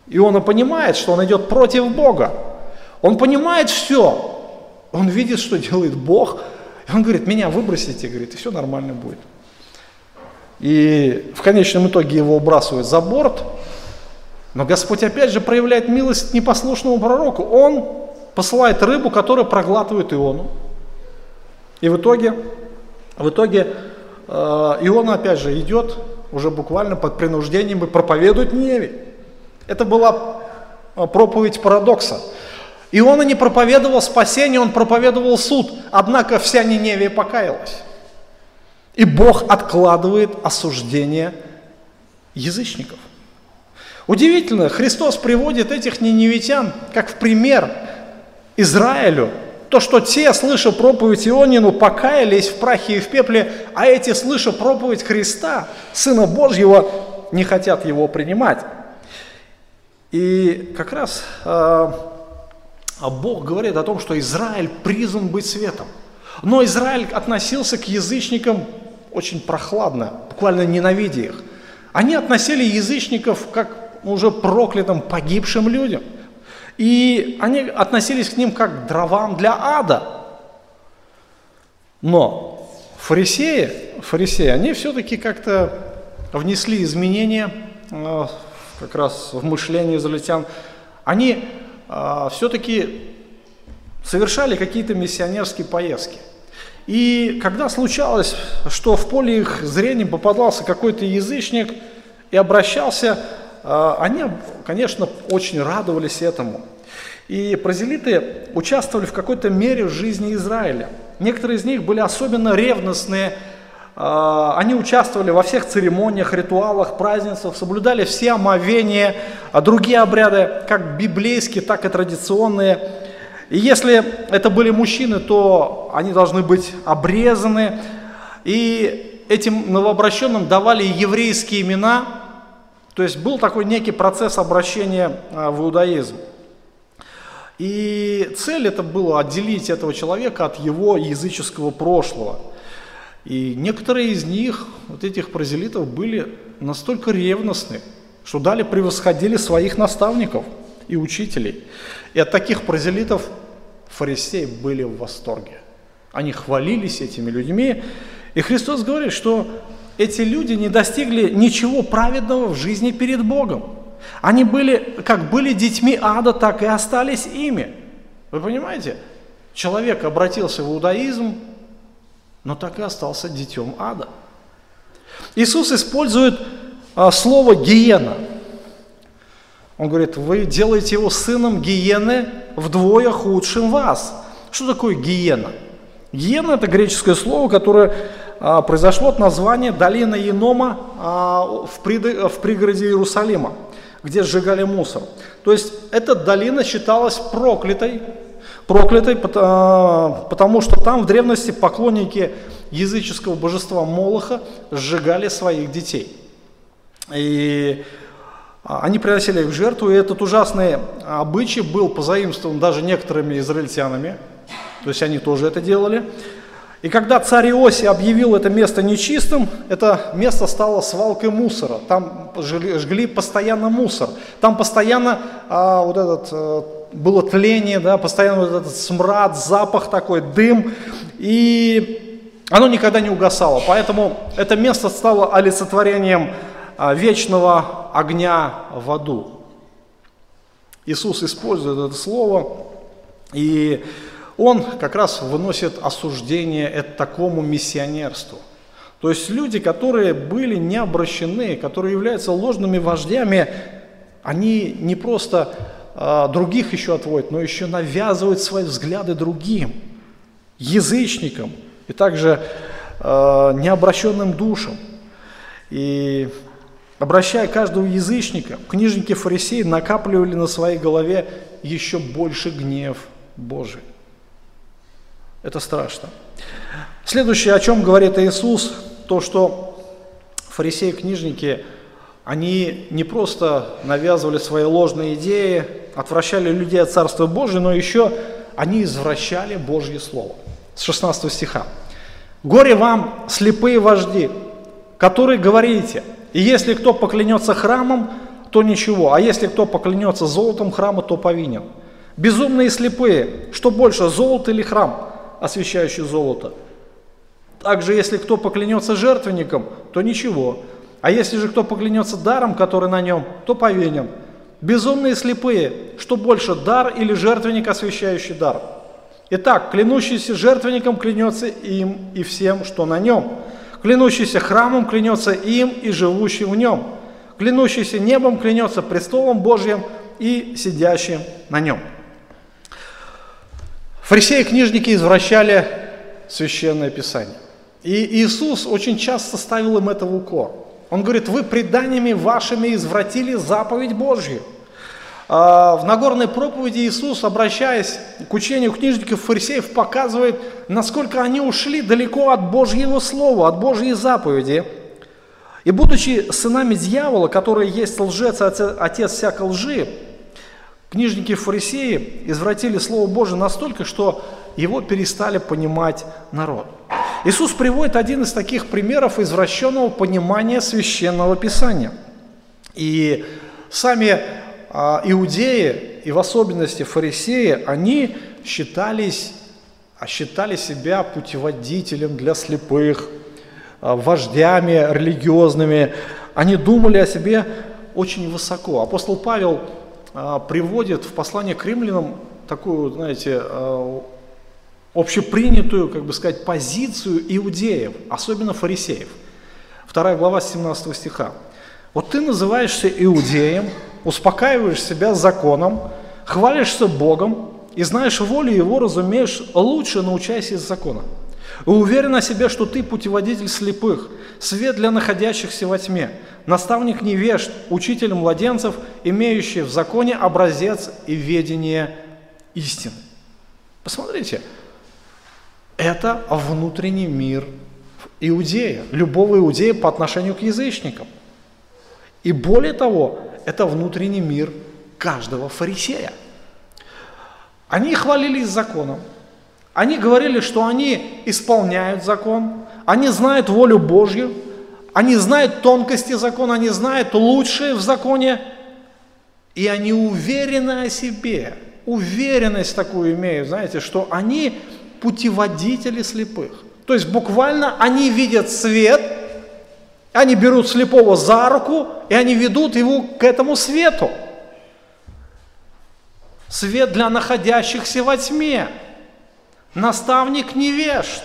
и он понимает, что он идет против Бога. Он понимает все. Он видит, что делает Бог. И он говорит, меня выбросите, говорит, и все нормально будет. И в конечном итоге его выбрасывают за борт. Но Господь опять же проявляет милость непослушному пророку. Он посылает рыбу, которая проглатывает Иону. И в итоге, в итоге э, Иона опять же идет уже буквально под принуждением и проповедует Неве. Это была а, проповедь парадокса. И он и не проповедовал спасение, он проповедовал суд. Однако вся Ниневия покаялась. И Бог откладывает осуждение язычников. Удивительно, Христос приводит этих ниневитян как в пример Израилю. То, что те, слыша проповедь Ионину, покаялись в прахе и в пепле, а эти, слыша проповедь Христа, Сына Божьего, не хотят его принимать. И как раз э, а Бог говорит о том, что Израиль призван быть светом. Но Израиль относился к язычникам очень прохладно, буквально ненавидя их. Они относили язычников как уже проклятым, погибшим людям. И они относились к ним как к дровам для ада. Но фарисеи, фарисеи они все-таки как-то внесли изменения э, как раз в мышление израильтян. Они э, все-таки совершали какие-то миссионерские поездки. И когда случалось, что в поле их зрения попадался какой-то язычник и обращался, а, они, конечно, очень радовались этому. И прозелиты участвовали в какой-то мере в жизни Израиля. Некоторые из них были особенно ревностные, а, они участвовали во всех церемониях, ритуалах, празднествах, соблюдали все омовения, а другие обряды, как библейские, так и традиционные – и если это были мужчины, то они должны быть обрезаны. И этим новообращенным давали еврейские имена. То есть был такой некий процесс обращения а, в иудаизм. И цель это было отделить этого человека от его языческого прошлого. И некоторые из них, вот этих прозелитов, были настолько ревностны, что дали превосходили своих наставников и учителей. И от таких прозелитов фарисеи были в восторге. Они хвалились этими людьми. И Христос говорит, что эти люди не достигли ничего праведного в жизни перед Богом. Они были, как были детьми ада, так и остались ими. Вы понимаете? Человек обратился в иудаизм, но так и остался детем ада. Иисус использует а, слово «гиена». Он говорит, вы делаете его сыном гиены вдвое худшим вас. Что такое гиена? Гиена – это греческое слово, которое а, произошло от названия долины Енома а, в, пригороде Иерусалима, где сжигали мусор. То есть эта долина считалась проклятой, проклятой, а, потому что там в древности поклонники языческого божества Молоха сжигали своих детей. И а, они приносили их в жертву, и этот ужасный обычай был позаимствован даже некоторыми израильтянами, то есть они тоже это делали. И когда царь Иоси объявил это место нечистым, это место стало свалкой мусора. Там жгли, постоянно мусор. Там постоянно а, вот этот а, было тление, да, постоянно вот этот смрад, запах такой, дым. И оно никогда не угасало. Поэтому это место стало олицетворением а, вечного огня в аду. Иисус использует это слово, и он как раз выносит осуждение это такому миссионерству. То есть люди, которые были не обращены, которые являются ложными вождями, они не просто других еще отводят, но еще навязывают свои взгляды другим, язычникам и также э, необращенным душам. И Обращая каждого язычника, книжники фарисеи накапливали на своей голове еще больше гнев Божий. Это страшно. Следующее, о чем говорит Иисус, то, что фарисеи книжники, они не просто навязывали свои ложные идеи, отвращали людей от Царства Божьего, но еще они извращали Божье Слово. С 16 стиха. «Горе вам, слепые вожди, которые говорите – и если кто поклянется храмом, то ничего, а если кто поклянется золотом храма, то повинен. Безумные и слепые, что больше, золото или храм, освещающий золото? Также, если кто поклянется жертвенником, то ничего. А если же кто поклянется даром, который на нем, то повинен. Безумные слепые, что больше, дар или жертвенник, освещающий дар? Итак, клянущийся жертвенником клянется им и всем, что на нем – Клянущийся храмом клянется им и живущим в нем. Клянущийся небом клянется престолом Божьим и сидящим на нем. Фарисеи и книжники извращали священное писание. И Иисус очень часто ставил им это в укор. Он говорит, вы преданиями вашими извратили заповедь Божью – а, в Нагорной проповеди Иисус, обращаясь к учению книжников фарисеев, показывает, насколько они ушли далеко от Божьего Слова, от Божьей заповеди. И будучи сынами дьявола, который есть лжец, отец всякой лжи, Книжники фарисеи извратили Слово Божие настолько, что его перестали понимать народ. Иисус приводит один из таких примеров извращенного понимания священного писания. И сами а, иудеи, и в особенности фарисеи, они считались, считали себя путеводителем для слепых, а, вождями религиозными. Они думали о себе очень высоко. Апостол Павел а, приводит в послание к римлянам такую, знаете, общепринятую, как бы сказать, позицию иудеев, особенно фарисеев. Вторая глава 17 стиха. Вот ты называешься иудеем, успокаиваешь себя законом, хвалишься Богом и знаешь волю Его, разумеешь, лучше научайся из закона. И уверен о себе, что ты путеводитель слепых, свет для находящихся во тьме, наставник невежд, учитель младенцев, имеющий в законе образец и ведение истины. Посмотрите, это внутренний мир иудея, любого иудея по отношению к язычникам. И более того, это внутренний мир каждого фарисея. Они хвалились законом, они говорили, что они исполняют закон, они знают волю Божью, они знают тонкости закона, они знают лучшее в законе, и они уверены о себе, уверенность такую имеют, знаете, что они путеводители слепых. То есть буквально они видят свет, они берут слепого за руку, и они ведут его к этому свету. Свет для находящихся во тьме. Наставник невежд.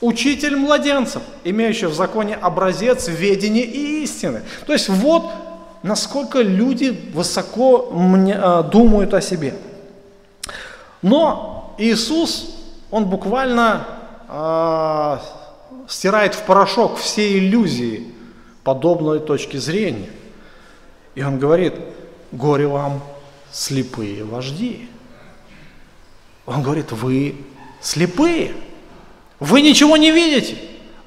Учитель младенцев, имеющий в законе образец ведения и истины. То есть вот насколько люди высоко э, думают о себе. Но Иисус он буквально э, стирает в порошок все иллюзии подобной точки зрения. И он говорит, горе вам, слепые вожди. Он говорит, вы слепые, вы ничего не видите,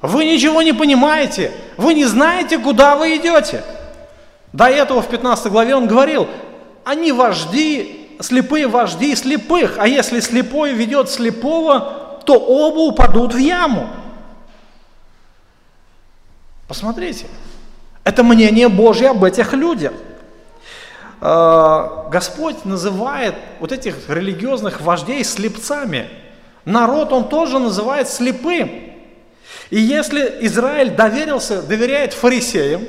вы ничего не понимаете, вы не знаете, куда вы идете. До этого в 15 главе он говорил, они вожди слепые вожди слепых, а если слепой ведет слепого, то оба упадут в яму. Посмотрите, это мнение Божье об этих людях. А, Господь называет вот этих религиозных вождей слепцами. Народ он тоже называет слепым. И если Израиль доверился, доверяет фарисеям,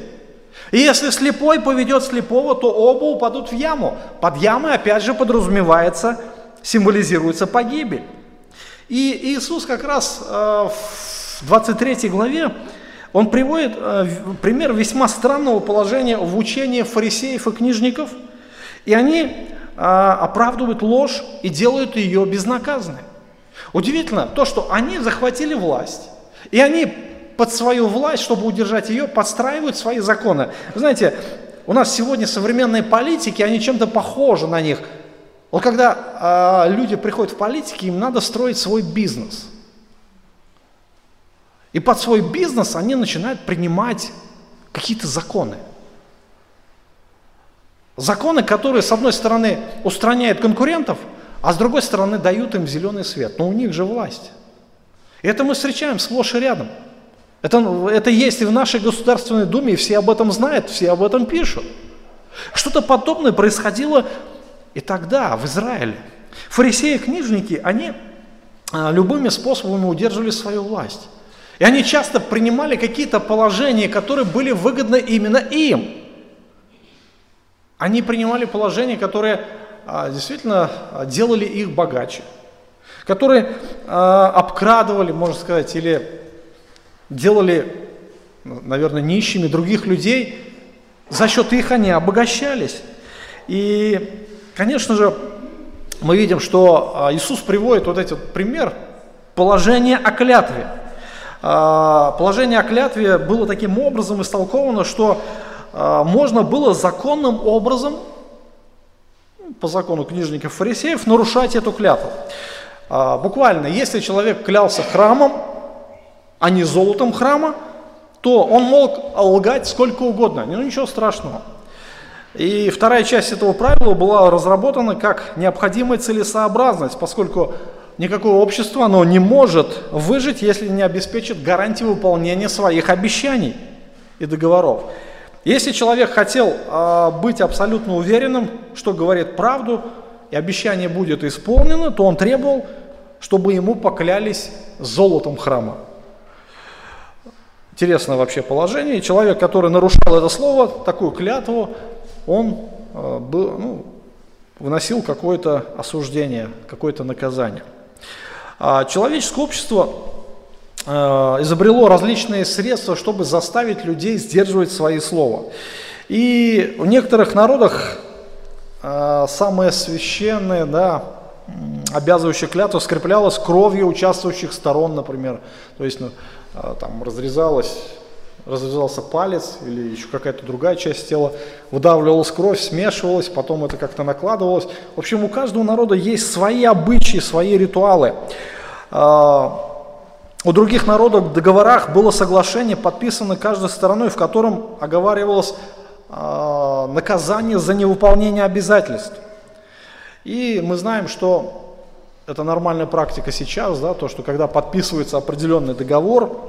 и если слепой поведет слепого, то оба упадут в яму. Под ямой опять же подразумевается, символизируется погибель. И Иисус как раз э, в 23 главе, он приводит э, пример весьма странного положения в учении фарисеев и книжников, и они э, оправдывают ложь и делают ее безнаказанной. Удивительно то, что они захватили власть, и они под свою власть, чтобы удержать ее, подстраивают свои законы. Вы знаете, у нас сегодня современные политики, они чем-то похожи на них. Вот когда э, люди приходят в политики, им надо строить свой бизнес. И под свой бизнес они начинают принимать какие-то законы. Законы, которые, с одной стороны, устраняют конкурентов, а с другой стороны, дают им зеленый свет. Но у них же власть. И это мы встречаем сплошь и рядом. Это, это есть и в нашей Государственной Думе, и все об этом знают, все об этом пишут. Что-то подобное происходило и тогда, в Израиле. Фарисеи и книжники, они а, любыми способами удерживали свою власть. И они часто принимали какие-то положения, которые были выгодны именно им. Они принимали положения, которые а, действительно а, делали их богаче, которые обкрадывали, можно сказать, или делали, наверное, нищими других людей, за счет их они обогащались. И, конечно же, мы видим, что а, Иисус приводит вот этот пример положения о клятве. А, положение о клятве было таким образом истолковано, что а, можно было законным образом, по закону книжников фарисеев, нарушать эту клятву. Буквально, если человек клялся храмом, а не золотом храма, то он мог лгать сколько угодно, ну ничего страшного. И вторая часть этого правила была разработана как необходимая целесообразность, поскольку никакое общество оно не может выжить, если не обеспечит гарантии выполнения своих обещаний и договоров. Если человек хотел э, быть абсолютно уверенным, что говорит правду, и обещание будет исполнено, то он требовал, чтобы ему поклялись золотом храма. Интересное вообще положение. человек, который нарушал это слово, такую клятву, он э, был, ну, выносил какое-то осуждение, какое-то наказание. А человеческое общество э, изобрело различные средства, чтобы заставить людей сдерживать свои слова. И в некоторых народах э, самое священное, да, обязывающая клятва скреплялась кровью участвующих сторон, например. То есть ну, там разрезалась разрезался палец или еще какая-то другая часть тела, выдавливалась кровь, смешивалась, потом это как-то накладывалось. В общем, у каждого народа есть свои обычаи, свои ритуалы. А, у других народов в договорах было соглашение, подписано каждой стороной, в котором оговаривалось а, наказание за невыполнение обязательств. И мы знаем, что это нормальная практика сейчас, да, то, что когда подписывается определенный договор,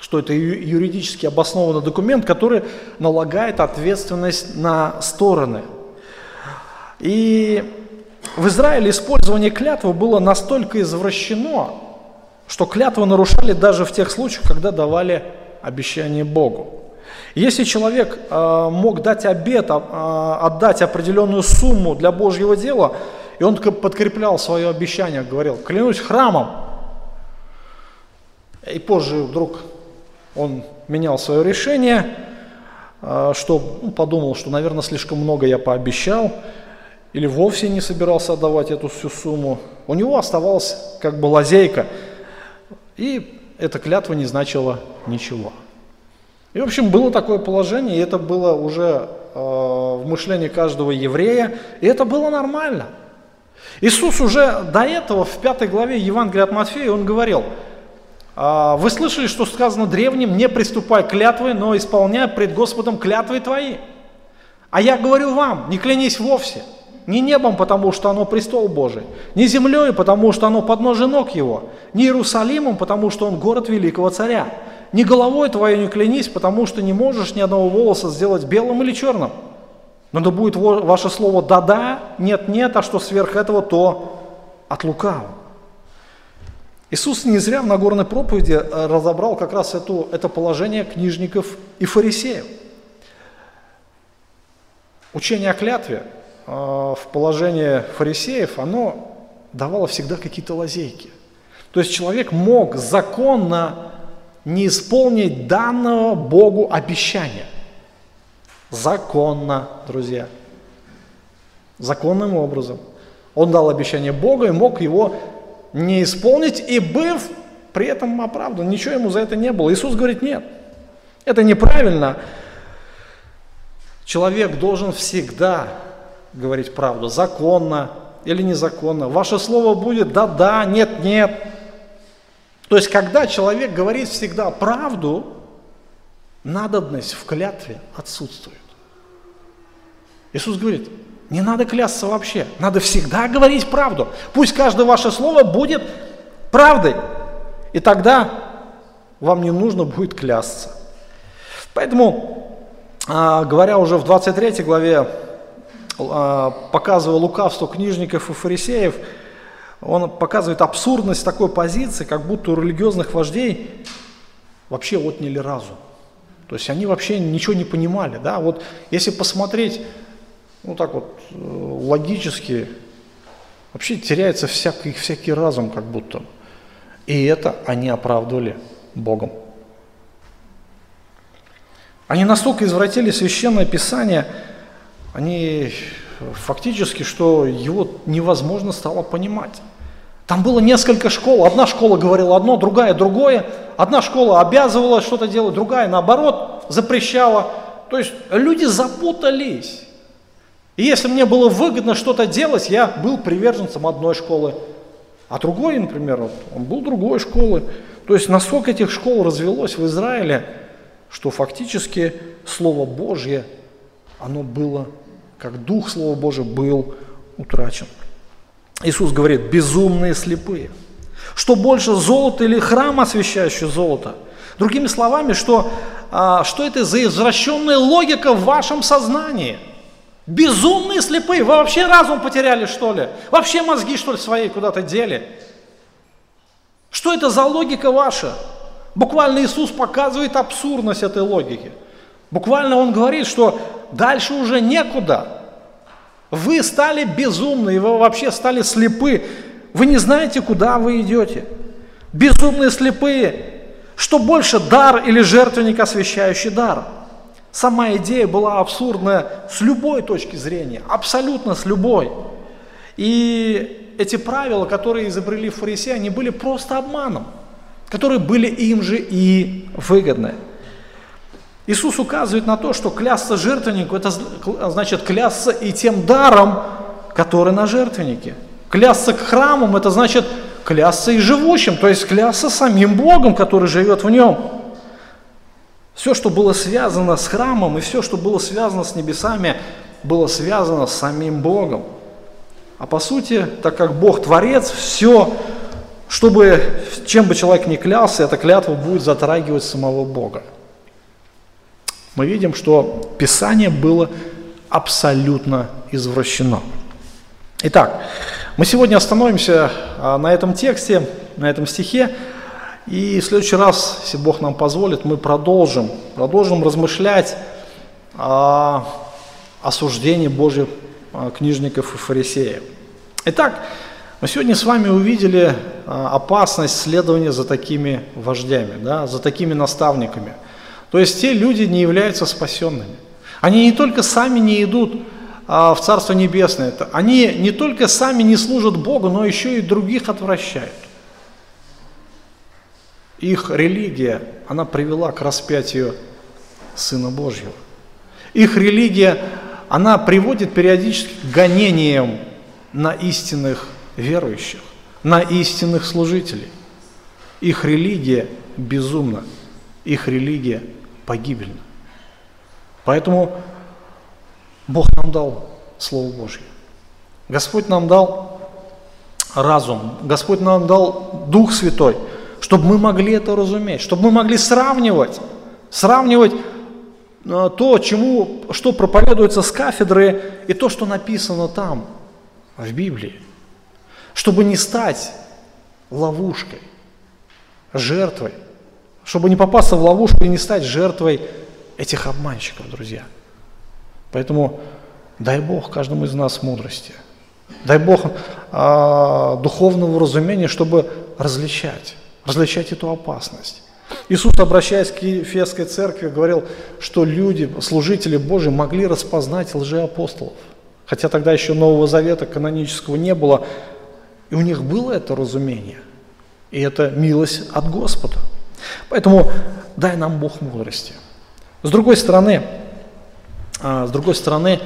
что это юридически обоснованный документ, который налагает ответственность на стороны. И в Израиле использование клятвы было настолько извращено, что клятвы нарушали даже в тех случаях, когда давали обещание Богу. Если человек э, мог дать обет, э, отдать определенную сумму для Божьего дела, и он подкреплял свое обещание, говорил, клянусь храмом, и позже вдруг он менял свое решение, а, что ну, подумал, что, наверное, слишком много я пообещал, или вовсе не собирался отдавать эту всю сумму. У него оставалась как бы лазейка, и эта клятва не значила ничего. И, в общем, было такое положение, и это было уже э, в мышлении каждого еврея, и это было нормально. Иисус уже до этого в пятой главе Евангелия от Матфея, он говорил – а, вы слышали, что сказано древним, не приступай клятвы, но исполняй пред Господом клятвы твои. А я говорю вам, не клянись вовсе, не небом, потому что оно престол Божий, не землей, потому что оно подножие ног его, не Иерусалимом, потому что он город великого царя, не головой твоей не клянись, потому что не можешь ни одного волоса сделать белым или черным. Но да будет ваше слово «да-да», «нет-нет», а что сверх этого, то от лукавого. Иисус не зря в Нагорной проповеди э, разобрал как раз эту, это положение книжников и фарисеев. Учение о клятве э, в положении фарисеев, оно давало всегда какие-то лазейки. То есть человек мог законно не исполнить данного Богу обещания. Законно, друзья. Законным образом. Он дал обещание Богу и мог его не исполнить и быв при этом оправдан. Ничего ему за это не было. Иисус говорит, нет, это неправильно. Человек должен всегда говорить правду, законно или незаконно. Ваше слово будет да-да, нет-нет. То есть, когда человек говорит всегда правду, надобность в клятве отсутствует. Иисус говорит, не надо клясться вообще. Надо всегда говорить правду. Пусть каждое ваше слово будет правдой. И тогда вам не нужно будет клясться. Поэтому, а, говоря уже в 23 главе, а, показывая лукавство книжников и фарисеев, он показывает абсурдность такой позиции, как будто у религиозных вождей вообще отняли разум. То есть они вообще ничего не понимали. Да? Вот если посмотреть ну так вот э, логически, вообще теряется всякий, всякий разум как будто. И это они оправдывали Богом. Они настолько извратили священное писание, они фактически, что его невозможно стало понимать. Там было несколько школ. Одна школа говорила одно, другая другое. Одна школа обязывала что-то делать, другая наоборот запрещала. То есть люди запутались. И если мне было выгодно что-то делать, я был приверженцем одной школы, а другой, например, он был другой школы. То есть насколько этих школ развелось в Израиле, что фактически Слово Божье оно было, как Дух Слова Божия был утрачен. Иисус говорит, безумные слепые. Что больше золото или храм, освещающий золото? Другими словами, что, а, что это за извращенная логика в вашем сознании? Безумные слепые. Вы вообще разум потеряли, что ли? Вообще мозги, что ли, свои куда-то дели? Что это за логика ваша? Буквально Иисус показывает абсурдность этой логики. Буквально Он говорит, что дальше уже некуда. Вы стали безумны, вы вообще стали слепы. Вы не знаете, куда вы идете. Безумные слепые. Что больше, дар или жертвенник, освящающий дар? Сама идея была абсурдная с любой точки зрения, абсолютно с любой. И эти правила, которые изобрели фарисеи, они были просто обманом, которые были им же и выгодны. Иисус указывает на то, что клясться жертвеннику, это значит клясться и тем даром, который на жертвеннике. Клясться к храмам, это значит клясться и живущим, то есть клясться самим Богом, который живет в нем. Все, что было связано с храмом и все, что было связано с небесами, было связано с самим Богом. А по сути, так как Бог Творец, все, чтобы, чем бы человек ни клялся, эта клятва будет затрагивать самого Бога мы видим, что Писание было абсолютно извращено. Итак, мы сегодня остановимся а, на этом тексте, на этом стихе, и в следующий раз, если Бог нам позволит, мы продолжим, продолжим размышлять о осуждении Божьих а, книжников и фарисеев. Итак, мы сегодня с вами увидели а, опасность следования за такими вождями, да, за такими наставниками – то есть те люди не являются спасенными. Они не только сами не идут а, в Царство Небесное, они не только сами не служат Богу, но еще и других отвращают. Их религия, она привела к распятию Сына Божьего. Их религия, она приводит периодически к гонениям на истинных верующих, на истинных служителей. Их религия безумна, их религия погибельно. Поэтому Бог нам дал Слово Божье. Господь нам дал разум, Господь нам дал Дух Святой, чтобы мы могли это разуметь, чтобы мы могли сравнивать, сравнивать э, то, чему, что проповедуется с кафедры, и то, что написано там, в Библии, чтобы не стать ловушкой, жертвой – чтобы не попасться в ловушку и не стать жертвой этих обманщиков, друзья. Поэтому дай Бог каждому из нас мудрости. Дай Бог а, духовного разумения, чтобы различать, различать эту опасность. Иисус, обращаясь к Ефесской церкви, говорил, что люди, служители Божьи, могли распознать лжеапостолов. Хотя тогда еще Нового Завета канонического не было, и у них было это разумение. И это милость от Господа. Поэтому дай нам Бог мудрости. С другой стороны, а, с другой стороны,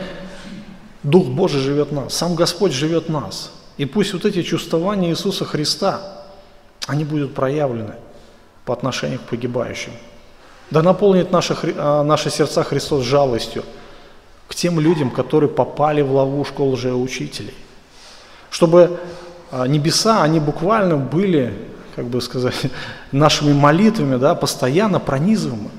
Дух Божий живет в нас, сам Господь живет в нас. И пусть вот эти чувствования Иисуса Христа, они будут проявлены по отношению к погибающим. Да наполнит наши, а, наши сердца Христос жалостью к тем людям, которые попали в ловушку лжеучителей. Чтобы а, небеса, они буквально были как бы сказать, нашими молитвами, да, постоянно пронизываемы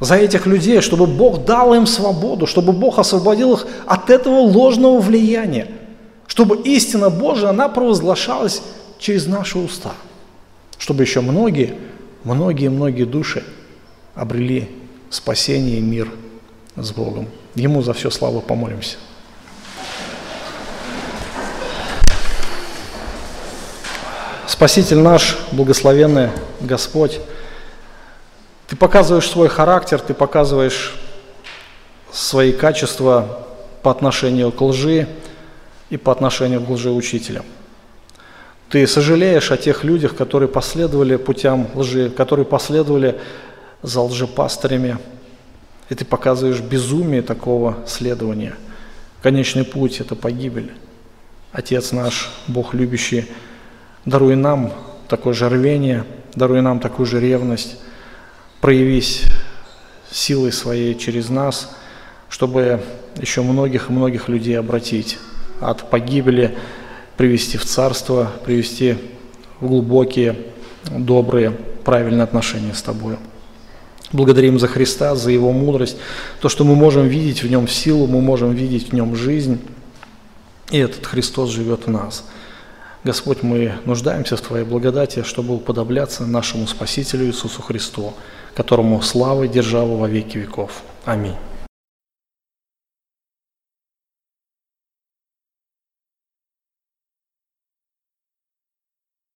за этих людей, чтобы Бог дал им свободу, чтобы Бог освободил их от этого ложного влияния, чтобы истина Божия, она провозглашалась через наши уста, чтобы еще многие, многие-многие души обрели спасение и мир с Богом. Ему за все славу помолимся. Спаситель наш, благословенный Господь, Ты показываешь свой характер, Ты показываешь свои качества по отношению к лжи и по отношению к лжеучителям. Ты сожалеешь о тех людях, которые последовали путям лжи, которые последовали за лжепастырями, и ты показываешь безумие такого следования. Конечный путь – это погибель. Отец наш, Бог любящий, Даруй нам такое же рвение, даруй нам такую же ревность, проявись силой своей через нас, чтобы еще многих и многих людей обратить от погибели, привести в царство, привести в глубокие, добрые, правильные отношения с Тобой. Благодарим за Христа, за Его мудрость, то, что мы можем видеть в Нем силу, мы можем видеть в Нем жизнь, и этот Христос живет в нас. Господь, мы нуждаемся в Твоей благодати, чтобы уподобляться нашему Спасителю Иисусу Христу, которому слава и держава во веки веков. Аминь.